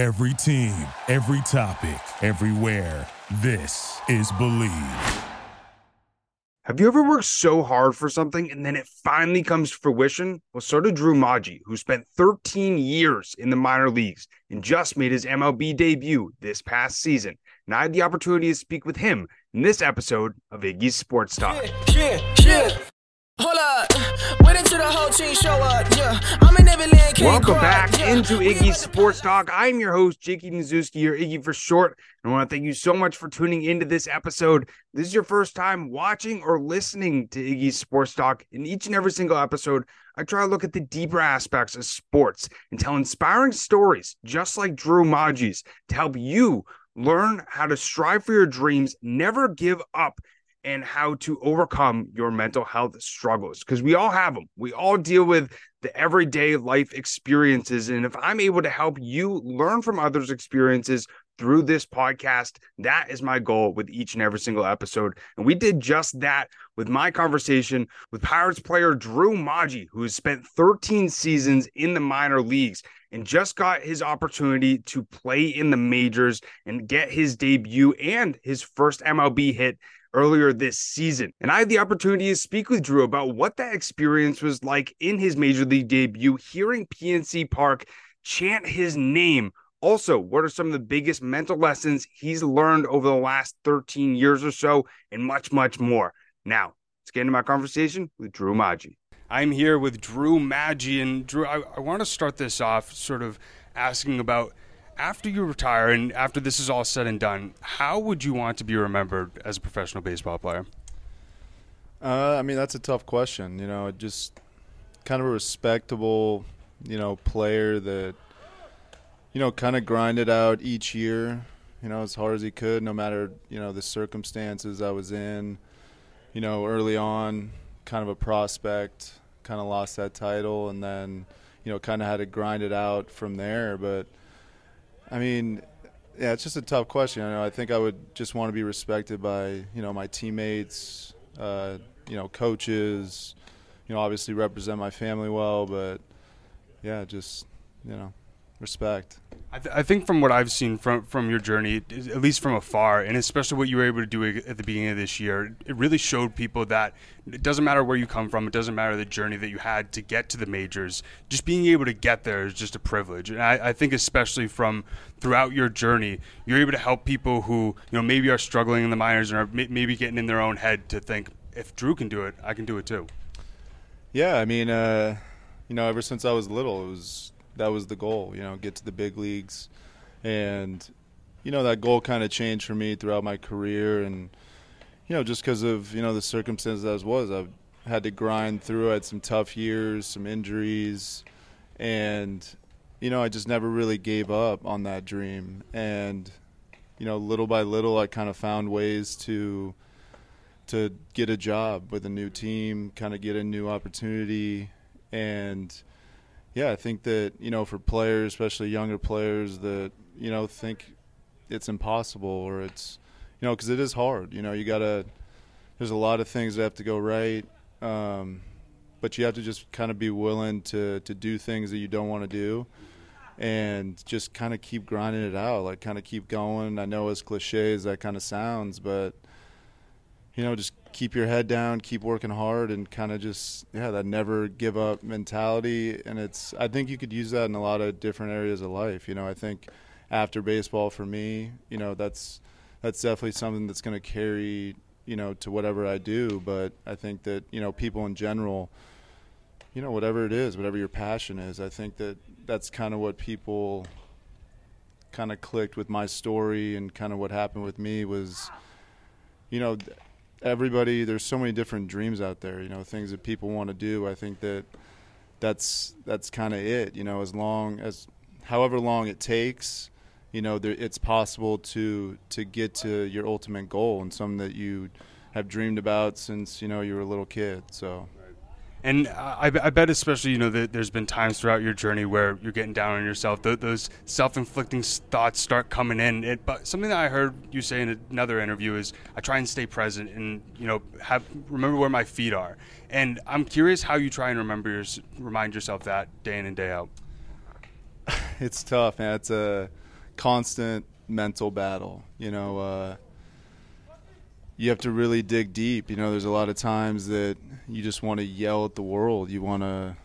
Every team, every topic, everywhere. This is Bleav. Have you ever worked so hard for something and then it finally comes to fruition? Well, so did Drew Maggi, who spent 13 years in the minor leagues and just made his MLB debut this past season. And I had the opportunity to speak with him in this episode of Iggy's Sports Talk. Yeah, yeah. Hold up. Wait until the whole team show up. Yeah. I'm in Neverland. Welcome back Yeah. into Iggy's Sports Talk. I'm your host, Jakey Nizuski, or Iggy for short. And I want to thank you so much for tuning into this episode. This is your first time watching or listening to Iggy's Sports Talk. In each and every single episode, I try to look at the deeper aspects of sports and tell inspiring stories, just like Drew Maggi's, to help you learn how to strive for your dreams, never give up, and how to overcome your mental health struggles because we all have them. We all deal with the everyday life experiences. And if I'm able to help you learn from others' experiences through this podcast, that is my goal with each and every single episode. And we did just that with my conversation with Pirates player Drew Maggi, who has spent 13 seasons in the minor leagues and just got his opportunity to play in the majors and get his debut and his first MLB hit earlier this season. And I had the opportunity to speak with Drew about what that experience was like in his major league debut, hearing PNC Park chant his name. Also, what are some of the biggest mental lessons he's learned over the last 13 years or so, and much, much more. Now, let's get into my conversation with Drew Maggi. I'm here with Drew Maggi, and Drew, I, I want to start this off sort of asking about after you retire and after this is all said and done, how would you want to be remembered as a professional baseball player? Uh, I mean, that's a tough question. You know, just kind of a respectable, you know, player that, you know, kind of grinded out each year, you know, as hard as he could, no matter, you know, the circumstances I was in. You know, early on, kind of a prospect, kind of lost that title, and then, you know, kind of had to grind it out from there. But, I mean, yeah, it's just a tough question. I know. I think I would just want to be respected by you know my teammates, uh, you know, coaches. You know, obviously represent my family well, but yeah, just you know, respect. I, th- I think from what I've seen from from your journey, at least from afar, and especially what you were able to do at the beginning of this year, it really showed people that it doesn't matter where you come from, it doesn't matter the journey that you had to get to the majors. Just being able to get there is just a privilege, and I, I think especially from throughout your journey, you're able to help people who you know maybe are struggling in the minors and are may- maybe getting in their own head to think if Drew can do it, I can do it too. Yeah, I mean, uh, you know, ever since I was little, it was that was the goal. You know, get to the big leagues, and you know that goal kind of changed for me throughout my career, and you know, just because of you know the circumstances as was, I've had to grind through. I had some tough years, some injuries, and you know, I just never really gave up on that dream, and you know, little by little, I kind of found ways to to get a job with a new team, kind of get a new opportunity, and yeah, I think that you know for players, especially younger players, that you know think it's impossible or it's you know because it is hard. You know, you gotta. There's a lot of things that have to go right, um, but you have to just kind of be willing to to do things that you don't want to do, and just kind of keep grinding it out. Like kind of keep going. I know as cliche as that kind of sounds, but you know, just keep your head down, keep working hard, and kind of just yeah, that never give up mentality. And it's I think you could use that in a lot of different areas of life. You know, I think after baseball for me, you know, that's that's definitely something that's going to carry you know to whatever I do. But I think that you know people in general, you know, whatever it is, whatever your passion is, I think that that's kind of what people kind of clicked with my story and kind of what happened with me was you know everybody there's so many different dreams out there you know things that people want to do. I think that that's that's kind of it you know as long as however long it takes you know there, it's possible to to get to your ultimate goal and something that you have dreamed about since you know you were a little kid so And I, I bet, especially, you know, that there's been times throughout your journey where you're getting down on yourself. Th- those self-inflicting thoughts start coming in. It, but something that I heard you say in another interview is, I try and stay present and you know have remember where my feet are. And I'm curious how you try and remember your, remind yourself that day in and day out. it's tough, man. It's a constant mental battle. You know, uh, you have to really dig deep. You know, there's a lot of times that you just want to yell at the world. You want to,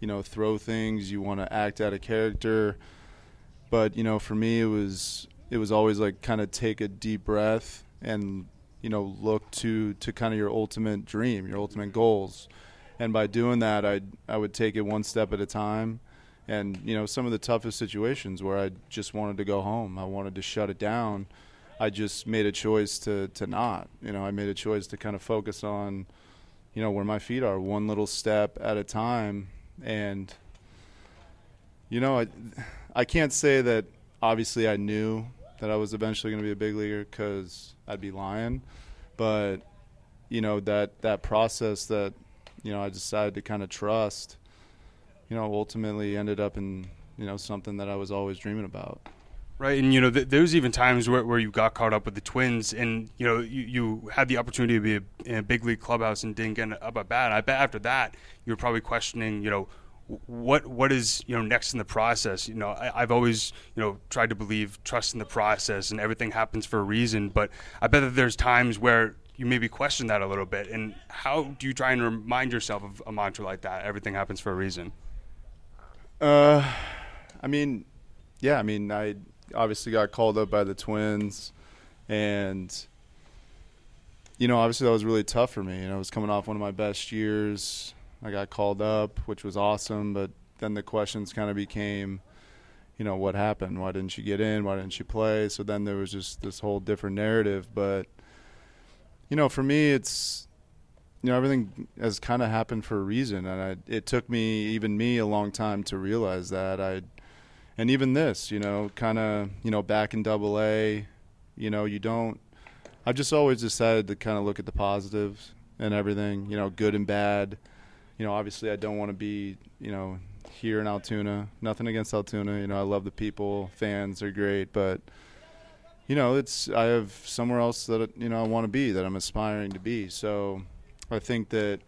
you know, throw things. You want to act out a character. But you know, for me, it was it was always like kind of take a deep breath and you know look to to kind of your ultimate dream, your ultimate goals. And by doing that, I I would take it one step at a time. And you know, some of the toughest situations where I just wanted to go home, I wanted to shut it down I just made a choice to to not. You know, I made a choice to kind of focus on, you know, where my feet are, one little step at a time, and you know, I I can't say that. Obviously, I knew that I was eventually going to be a big leaguer because I'd be lying, but you know that that process that you know I decided to kind of trust, you know, ultimately ended up in you know something that I was always dreaming about. Right, and you know, th- there was even times where, where you got caught up with the Twins, and you know, you, you had the opportunity to be a, in a big league clubhouse and didn't get up a bat. I bet after that, you were probably questioning, you know, what what is you know next in the process. You know, I, have always you know tried to believe trust in the process, and everything happens for a reason. But I bet that there's times where you maybe question that a little bit. And how do you try and remind yourself of a mantra like that? Everything happens for a reason. Uh, I mean, yeah, I mean, I obviously got called up by the Twins, and you know, obviously that was really tough for me. You know, I was coming off one of my best years. I got called up, which was awesome, but then the questions kind of became, you know, what happened? Why didn't you get in? Why didn't you play? So then there was just this whole different narrative. But, you know, for me, it's, you know, everything has kind of happened for a reason. And I, it took me, even me, a long time to realize that. I, and even this, you know, kind of, you know, back in Double A, you know, you don't. I've just always decided to kind of look at the positives and everything, you know, good and bad. You know, obviously, I don't want to be, you know, here in Altoona. Nothing against Altoona. You know, I love the people, fans are great, but you know, it's I have somewhere else that you know I want to be, that I'm aspiring to be. So, I think that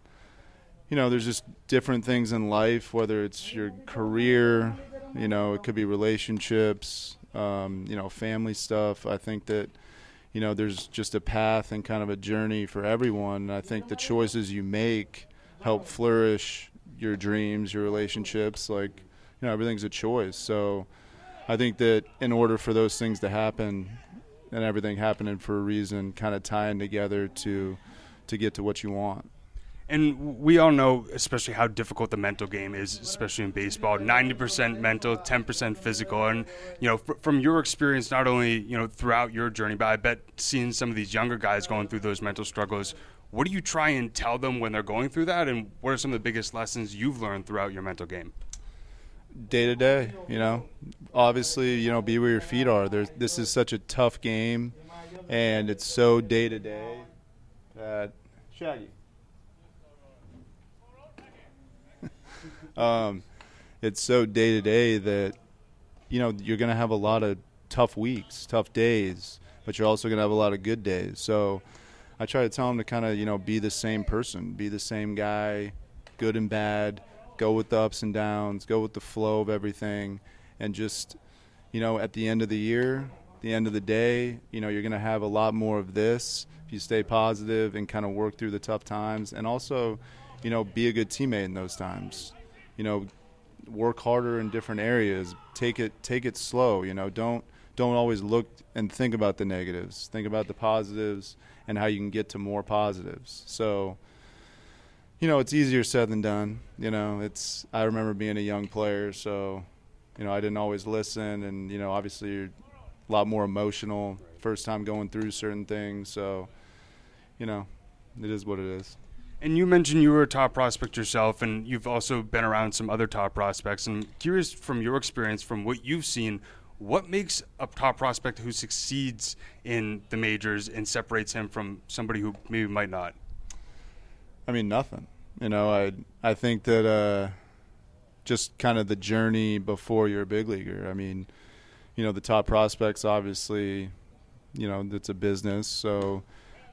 you know, there's just different things in life, whether it's your career, you know, it could be relationships, um, you know, family stuff. I think that, you know, there's just a path and kind of a journey for everyone. I think the choices you make help flourish your dreams, your relationships. Like, you know, everything's a choice. So I think that in order for those things to happen and everything happening for a reason, kind of tying together to to get to what you want and we all know, especially how difficult the mental game is, especially in baseball. Ninety percent mental, ten percent physical, and you know, fr- from your experience, not only you know throughout your journey, but I bet seeing some of these younger guys going through those mental struggles. What do you try and tell them when they're going through that, and what are some of the biggest lessons you've learned throughout your mental game? Day to day, you know, obviously, you know, be where your feet are. There's, this is such a tough game, and it's so day to day that Shaggy. Um, it's so day to day that you know you're going to have a lot of tough weeks, tough days, but you're also going to have a lot of good days. So I try to tell them to kind of you know be the same person, be the same guy, good and bad. Go with the ups and downs, go with the flow of everything, and just you know at the end of the year, the end of the day, you know you're going to have a lot more of this if you stay positive and kind of work through the tough times, and also you know be a good teammate in those times you know, work harder in different areas. Take it take it slow. You know, don't don't always look and think about the negatives. Think about the positives and how you can get to more positives. So, you know, it's easier said than done. You know, it's I remember being a young player, so you know, I didn't always listen and you know, obviously you're a lot more emotional first time going through certain things, so you know, it is what it is. And you mentioned you were a top prospect yourself, and you've also been around some other top prospects. And I'm curious from your experience, from what you've seen, what makes a top prospect who succeeds in the majors and separates him from somebody who maybe might not? I mean, nothing. You know, I I think that uh, just kind of the journey before you're a big leaguer. I mean, you know, the top prospects obviously, you know, it's a business, so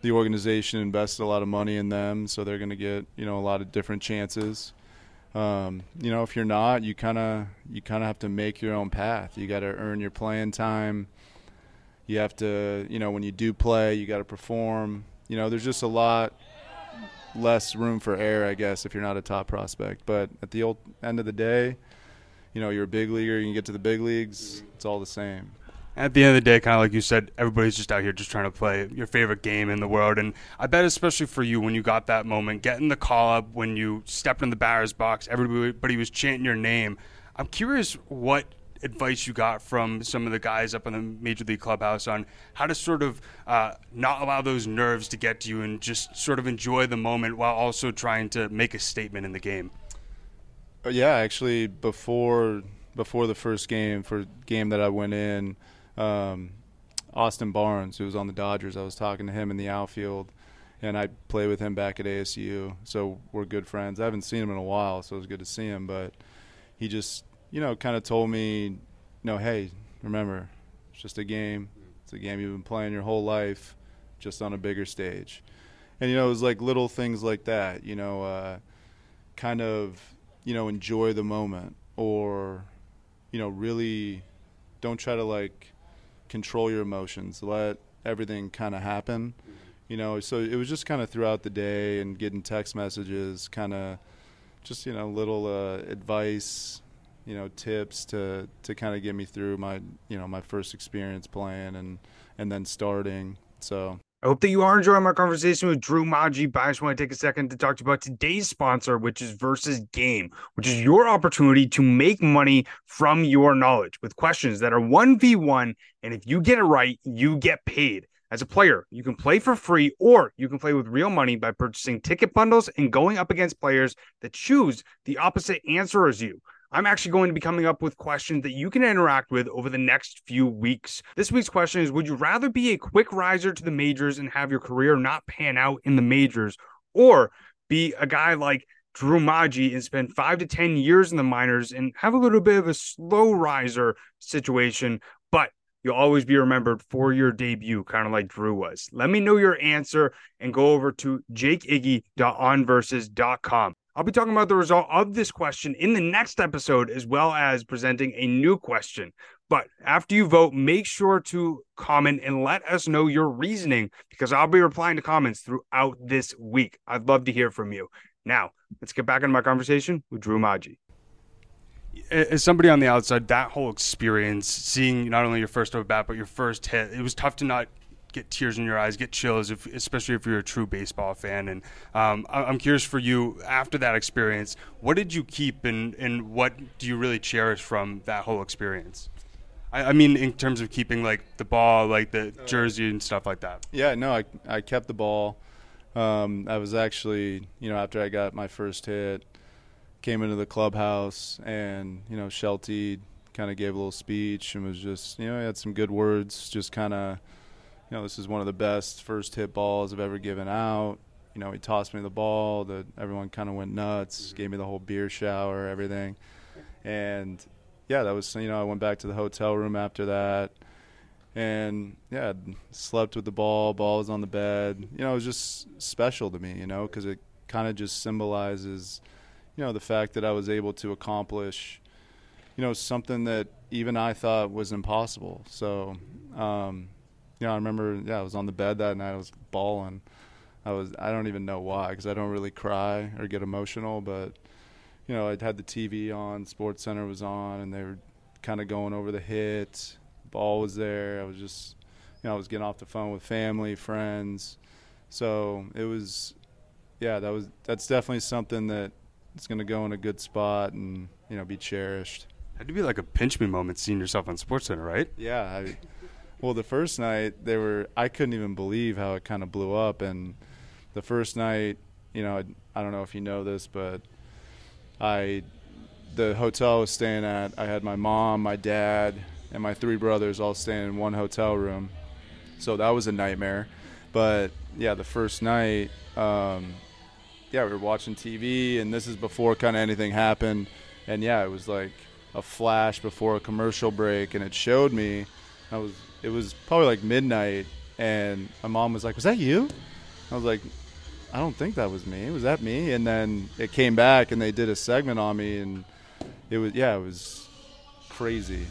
the organization invested a lot of money in them, so they're going to get you know a lot of different chances. Um, you know, if you're not, you kind of you kind of have to make your own path. You got to earn your playing time. You have to, you know, when you do play, you got to perform. You know, there's just a lot less room for error, I guess, if you're not a top prospect. But at the old end of the day, you know, you're a big leaguer. You can get to the big leagues. It's all the same at the end of the day, kind of like you said, everybody's just out here just trying to play your favorite game in the world. And I bet, especially for you, when you got that moment, getting the call up, when you stepped in the batter's box, everybody was chanting your name. I'm curious what advice you got from some of the guys up in the major league clubhouse on how to sort of uh, not allow those nerves to get to you and just sort of enjoy the moment while also trying to make a statement in the game. Uh, yeah, actually, before before the first game, for game that I went in um, Austin Barnes, who was on the Dodgers. I was talking to him in the outfield, and I play with him back at ASU, so we're good friends. I haven't seen him in a while, so it was good to see him. But he just, you know, kind of told me, you know, hey, remember, it's just a game. It's a game you've been playing your whole life, just on a bigger stage. And you know, it was like little things like that. You know, uh, kind of, you know, enjoy the moment, or, you know, really don't try to like control your emotions. Let everything kind of happen. You know, so it was just kind of throughout the day and getting text messages, kind of just you know little uh, advice, you know, tips to to kind of get me through my you know my first experience playing and and then starting. So I hope that you are enjoying my conversation with Drew Maggi, but I just want to take a second to talk to you about today's sponsor, which is Versus Game, which is your opportunity to make money from your knowledge with questions that are 1v1. And if you get it right, you get paid. As a player, you can play for free or you can play with real money by purchasing ticket bundles and going up against players that choose the opposite answer as you. I'm actually going to be coming up with questions that you can interact with over the next few weeks. This week's question is Would you rather be a quick riser to the majors and have your career not pan out in the majors, or be a guy like Drew Maggi and spend five to 10 years in the minors and have a little bit of a slow riser situation, but you'll always be remembered for your debut, kind of like Drew was. Let me know your answer and go over to jakeiggy.onversus.com. I'll be talking about the result of this question in the next episode, as well as presenting a new question. But after you vote, make sure to comment and let us know your reasoning because I'll be replying to comments throughout this week. I'd love to hear from you. Now, let's get back into my conversation with Drew Maggi. As somebody on the outside, that whole experience, seeing not only your first at bat, but your first hit, it was tough to not get tears in your eyes, get chills, if, especially if you're a true baseball fan. And um, I'm curious for you after that experience, what did you keep and, and what do you really cherish from that whole experience? I, I mean, in terms of keeping like the ball, like the uh, jersey and stuff like that. Yeah, no, I, I kept the ball. Um, I was actually, you know, after I got my first hit, came into the clubhouse and, you know, Shelty kind of gave a little speech and was just, you know, he had some good words, just kind of – you know, this is one of the best first hit balls I've ever given out. You know, he tossed me the ball. That everyone kind of went nuts. Gave me the whole beer shower, everything, and yeah, that was you know I went back to the hotel room after that, and yeah, slept with the ball. Ball was on the bed. You know, it was just special to me. You know, because it kind of just symbolizes, you know, the fact that I was able to accomplish, you know, something that even I thought was impossible. So. Um, you know, I remember, yeah, I was on the bed that night. I was bawling. I was, I don't even know why, because I don't really cry or get emotional. But, you know, I'd had the TV on, Sports Center was on, and they were kind of going over the hits. Ball was there. I was just, you know, I was getting off the phone with family, friends. So it was, yeah, that was that's definitely something that it's going to go in a good spot and you know be cherished. Had to be like a pinch me moment seeing yourself on Sports Center, right? Yeah, I, well, the first night they were I couldn't even believe how it kind of blew up and the first night, you know, I, I don't know if you know this, but I the hotel I was staying at, I had my mom, my dad, and my three brothers all staying in one hotel room. So that was a nightmare. But yeah, the first night, um, yeah, we were watching TV, and this is before kind of anything happened. And yeah, it was like a flash before a commercial break, and it showed me. I was it was probably like midnight, and my mom was like, "Was that you?" I was like, I don't think that was me. Was that me? And then it came back and they did a segment on me and it was yeah, it was crazy.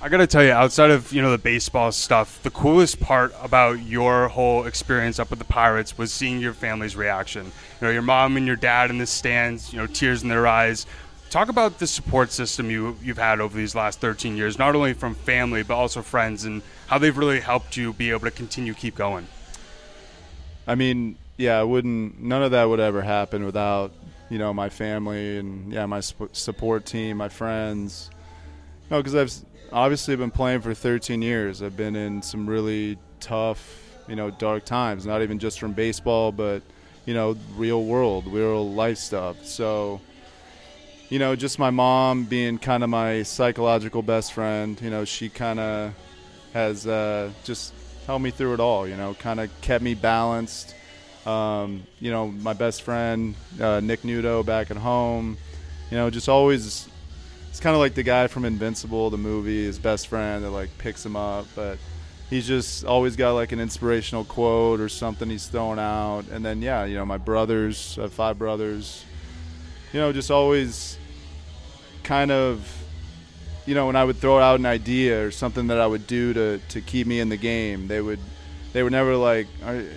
I gotta tell you, outside of you know the baseball stuff, the coolest part about your whole experience up with the Pirates was seeing your family's reaction. You know, your mom and your dad in the stands, you know, tears in their eyes. Talk about the support system you you've had over these last 13 years, not only from family but also friends, and how they've really helped you be able to continue keep going. I mean, yeah, I wouldn't. None of that would ever happen without you know my family and yeah my support team, my friends. No, because I've obviously been playing for 13 years. I've been in some really tough, you know, dark times. Not even just from baseball, but you know, real world, real life stuff. So, you know, just my mom being kind of my psychological best friend. You know, she kind of has uh, just helped me through it all. You know, kind of kept me balanced. Um, you know, my best friend uh, Nick Nudo back at home. You know, just always it's kind of like the guy from Invincible, the movie, his best friend that like picks him up, but he's just always got like an inspirational quote or something he's throwing out. And then yeah, you know, my brothers, I have five brothers, you know, just always kind of you know, when I would throw out an idea or something that I would do to, to keep me in the game, they would they were never like,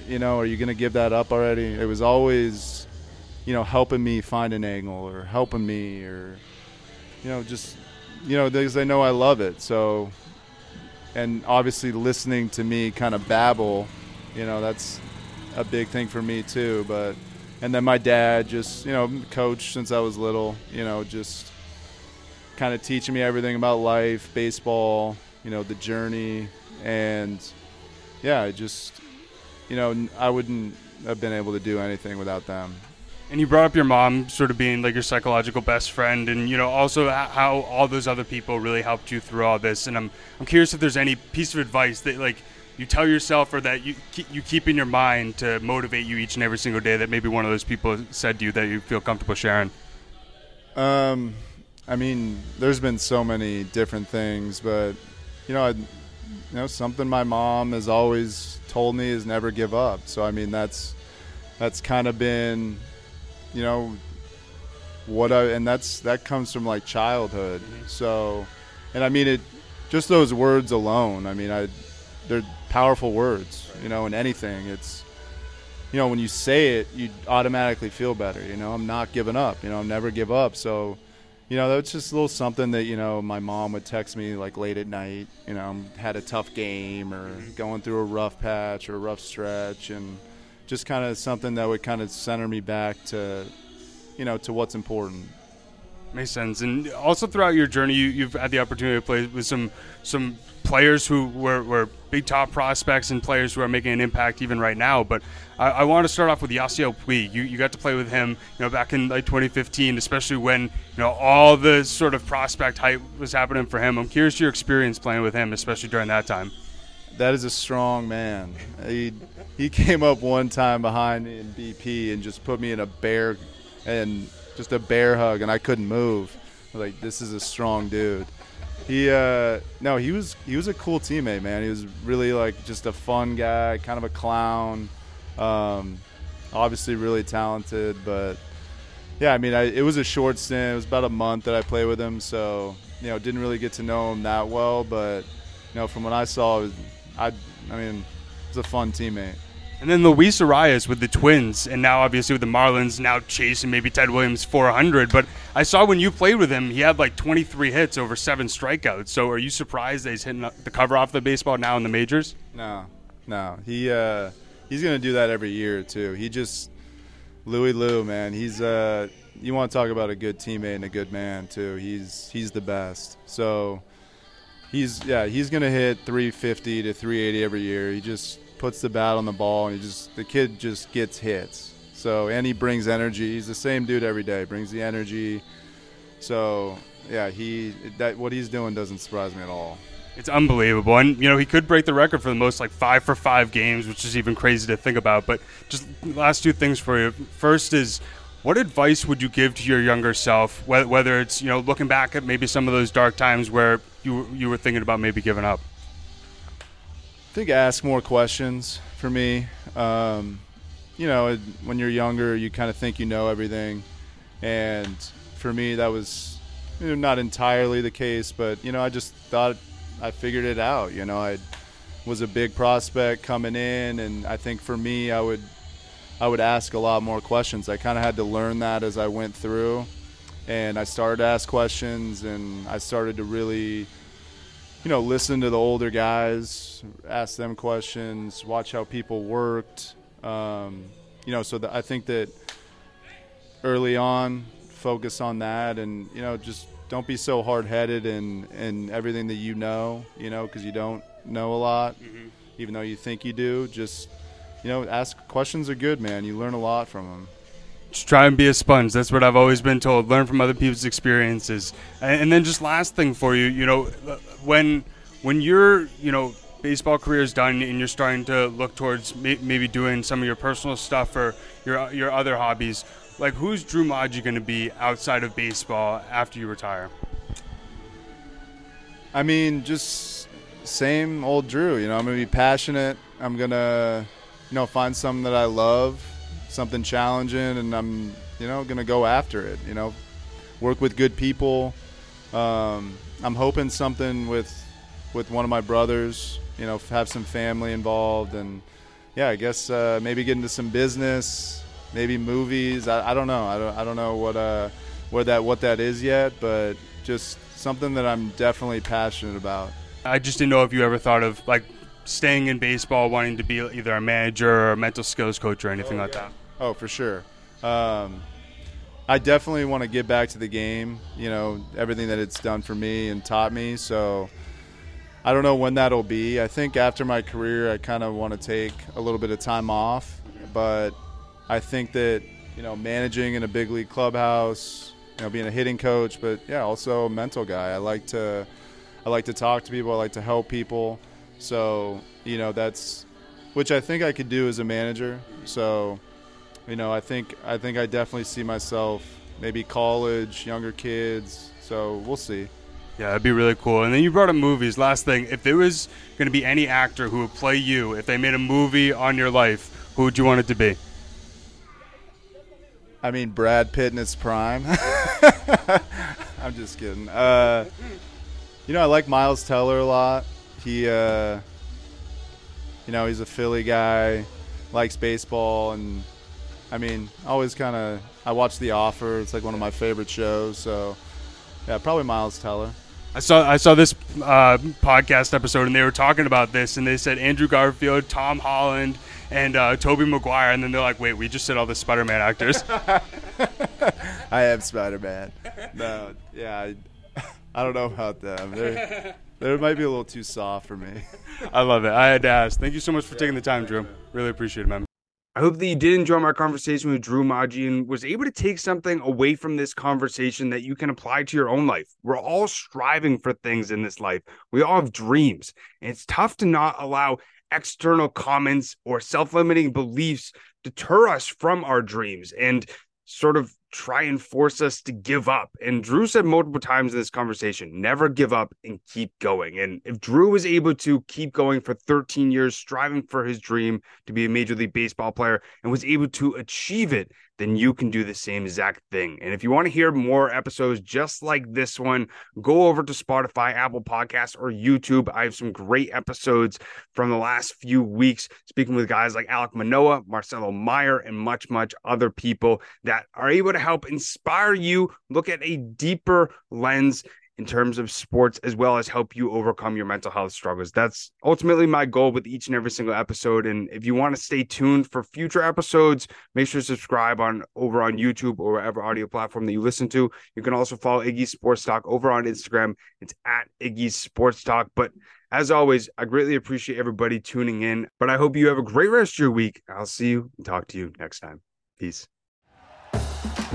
you know, are you going to give that up already? It was always, you know, helping me find an angle or helping me or you know, just you know, because they know I love it. So, and obviously listening to me kind of babble, you know, that's a big thing for me too. But and then my dad, just you know, coach since I was little, you know, just kind of teaching me everything about life, baseball, you know, the journey, and yeah, I just you know, I wouldn't have been able to do anything without them. And you brought up your mom sort of being like your psychological best friend. And you know also how all those other people really helped you through all this. And i'm i'm curious if there's any piece of advice that like you tell yourself or that you you keep in your mind to motivate you each and every single day that maybe one of those people said to you that you feel comfortable sharing? Um i mean there's been so many different things but you know I, you know something my mom has always told me is never give up so i mean that's that's kind of been you know what I and that's that comes from like childhood. Mm-hmm. So, and I mean it, just those words alone. I mean, I they're powerful words. You know, in anything, it's you know when you say it, you automatically feel better. You know, I'm not giving up. You know, I'm never give up. So. You know, that's just a little something that, you know, my mom would text me like late at night, you know, had a tough game or mm-hmm. going through a rough patch or a rough stretch. And, just kind of something that would kind of center me back to, you know, to what's important. Makes sense. And also throughout your journey, you, have had the opportunity to play with some some players who were, were big top prospects and players who are making an impact even right now. But I, I want to start off with Yasiel Puig. You, you got to play with him, you know, back in like 2015, especially when you know all the sort of prospect hype was happening for him. I'm curious your experience playing with him, especially during that time that is a strong man. He he came up one time behind me in BP and just put me in a bear and just a bear hug, and I couldn't move. Like, this is a strong dude. He uh, no, he was he was a cool teammate, man. He was really like just a fun guy, kind of a clown. Um, obviously, really talented, but yeah, I mean, I, it was a short stint. It was about a month that I played with him, so you know, didn't really get to know him that well, but you know, from what I saw, was I, I mean, it's a fun teammate. And then Luis Arraez with the Twins, and now obviously with the Marlins, now chasing maybe Ted Williams 400. But I saw when you played with him, he had like 23 hits over seven strikeouts. So are you surprised that he's hitting the cover off the baseball now in the majors? No, no. He uh, he's gonna do that every year too. He just Louis Lou, man. He's uh, you want to talk about a good teammate and a good man too. He's he's the best. So he's yeah he's gonna hit 350 to 380 every year. He just puts the bat on the ball and he just the kid just gets hits. So and he brings energy. He's the same dude every day. Brings the energy. So yeah, he that what he's doing doesn't surprise me at all. It's unbelievable, and you know he could break the record for the most like five for five games, which is even crazy to think about. But just last two things for you. First is what advice would you give to your younger self, whether it's you know looking back at maybe some of those dark times where you you were thinking about maybe giving up? I think ask more questions for me. Um, you know, when you're younger, you kind of think you know everything, and for me, that was you know, not entirely the case, but you know, I just thought I figured it out. You know, I was a big prospect coming in, and I think for me, I would I would ask a lot more questions. I kind of had to learn that as I went through, and I started to ask questions, and I started to really, you know, listen to the older guys, ask them questions, watch how people worked. Um, you know, so the, I think that early on, focus on that, and you know, just don't be so hard headed in in everything that you know. You know, because you don't know a lot, mm-hmm. even though you think you do. Just you know, ask questions are good, man. You learn a lot from them. Try and be a sponge. That's what I've always been told. Learn from other people's experiences. And, and then just last thing for you, you know, when when your you know baseball career is done and you're starting to look towards may- maybe doing some of your personal stuff or your your other hobbies, like who's Drew Maggi going to be outside of baseball after you retire? I mean, just same old Drew. You know, I'm gonna be passionate. I'm gonna, you know, find something that I love, something challenging, and I'm, you know, gonna go after it. You know, work with good people. Um, I'm hoping something with with one of my brothers. You know, have some family involved, and yeah, I guess uh, maybe get into some business, maybe movies. I, I don't know. I don't, I don't know what uh what that what that is yet, but just something that I'm definitely passionate about. I just didn't know if you ever thought of like staying in baseball, wanting to be either a manager or a mental skills coach or anything oh, like yeah. that. Oh, for sure. Um, I definitely want to get back to the game. You know, everything that it's done for me and taught me. So I don't know when that'll be. I think after my career, I kind of want to take a little bit of time off. But I think that you know, managing in a big league clubhouse, you know, being a hitting coach, but yeah, also a mental guy. I like to I like to talk to people. I like to help people. So you know that's which I think I could do as a manager. So you know I think I think I definitely see myself maybe college, younger kids. So we'll see. Yeah, that'd be really cool. And then you brought up movies. Last thing, if there was going to be any actor who would play you, if they made a movie on your life, who would you want it to be? I mean, Brad Pitt in his prime. I'm just kidding. Uh, you know, I like Miles Teller a lot. He, uh, you know, he's a Philly guy, likes baseball, and I mean, always kind of. I watch The Offer. It's like one of my favorite shows. So, yeah, probably Miles Teller. I saw I saw this uh, podcast episode, and they were talking about this, and they said Andrew Garfield, Tom Holland, and uh, Tobey Maguire, and then they're like, "Wait, we just said all the Spider-Man actors." I am Spider-Man. No, yeah, I, I don't know about them. They're, they might be a little too soft for me. I love it. I had to ask. Thank you so much for taking the time, Drew. Really appreciate it, man. I hope that you did enjoy my conversation with Drew Maggi and was able to take something away from this conversation that you can apply to your own life. We're all striving for things in this life. We all have dreams, and it's tough to not allow external comments or self-limiting beliefs deter us from our dreams and sort of try and force us to give up. And Drew said multiple times in this conversation, never give up and keep going. And if Drew was able to keep going for 13 years, striving for his dream to be a Major League Baseball player, and was able to achieve it then you can do the same exact thing. And if you want to hear more episodes just like this one, go over to Spotify, Apple Podcasts, or YouTube. I have some great episodes from the last few weeks, speaking with guys like Alek Manoah, Marcelo Meyer, and much, much other people that are able to help inspire you, look at a deeper lens in terms of sports as well as help you overcome your mental health struggles. That's ultimately my goal with each and every single episode. And if you want to stay tuned for future episodes, make sure to subscribe on over on YouTube or whatever audio platform that you listen to. You can also follow Iggy Sports Talk over on Instagram. It's at Iggy Sports Talk. But as always, I greatly appreciate everybody tuning in. But I hope you have a great rest of your week. I'll see you and talk to you next time. Peace.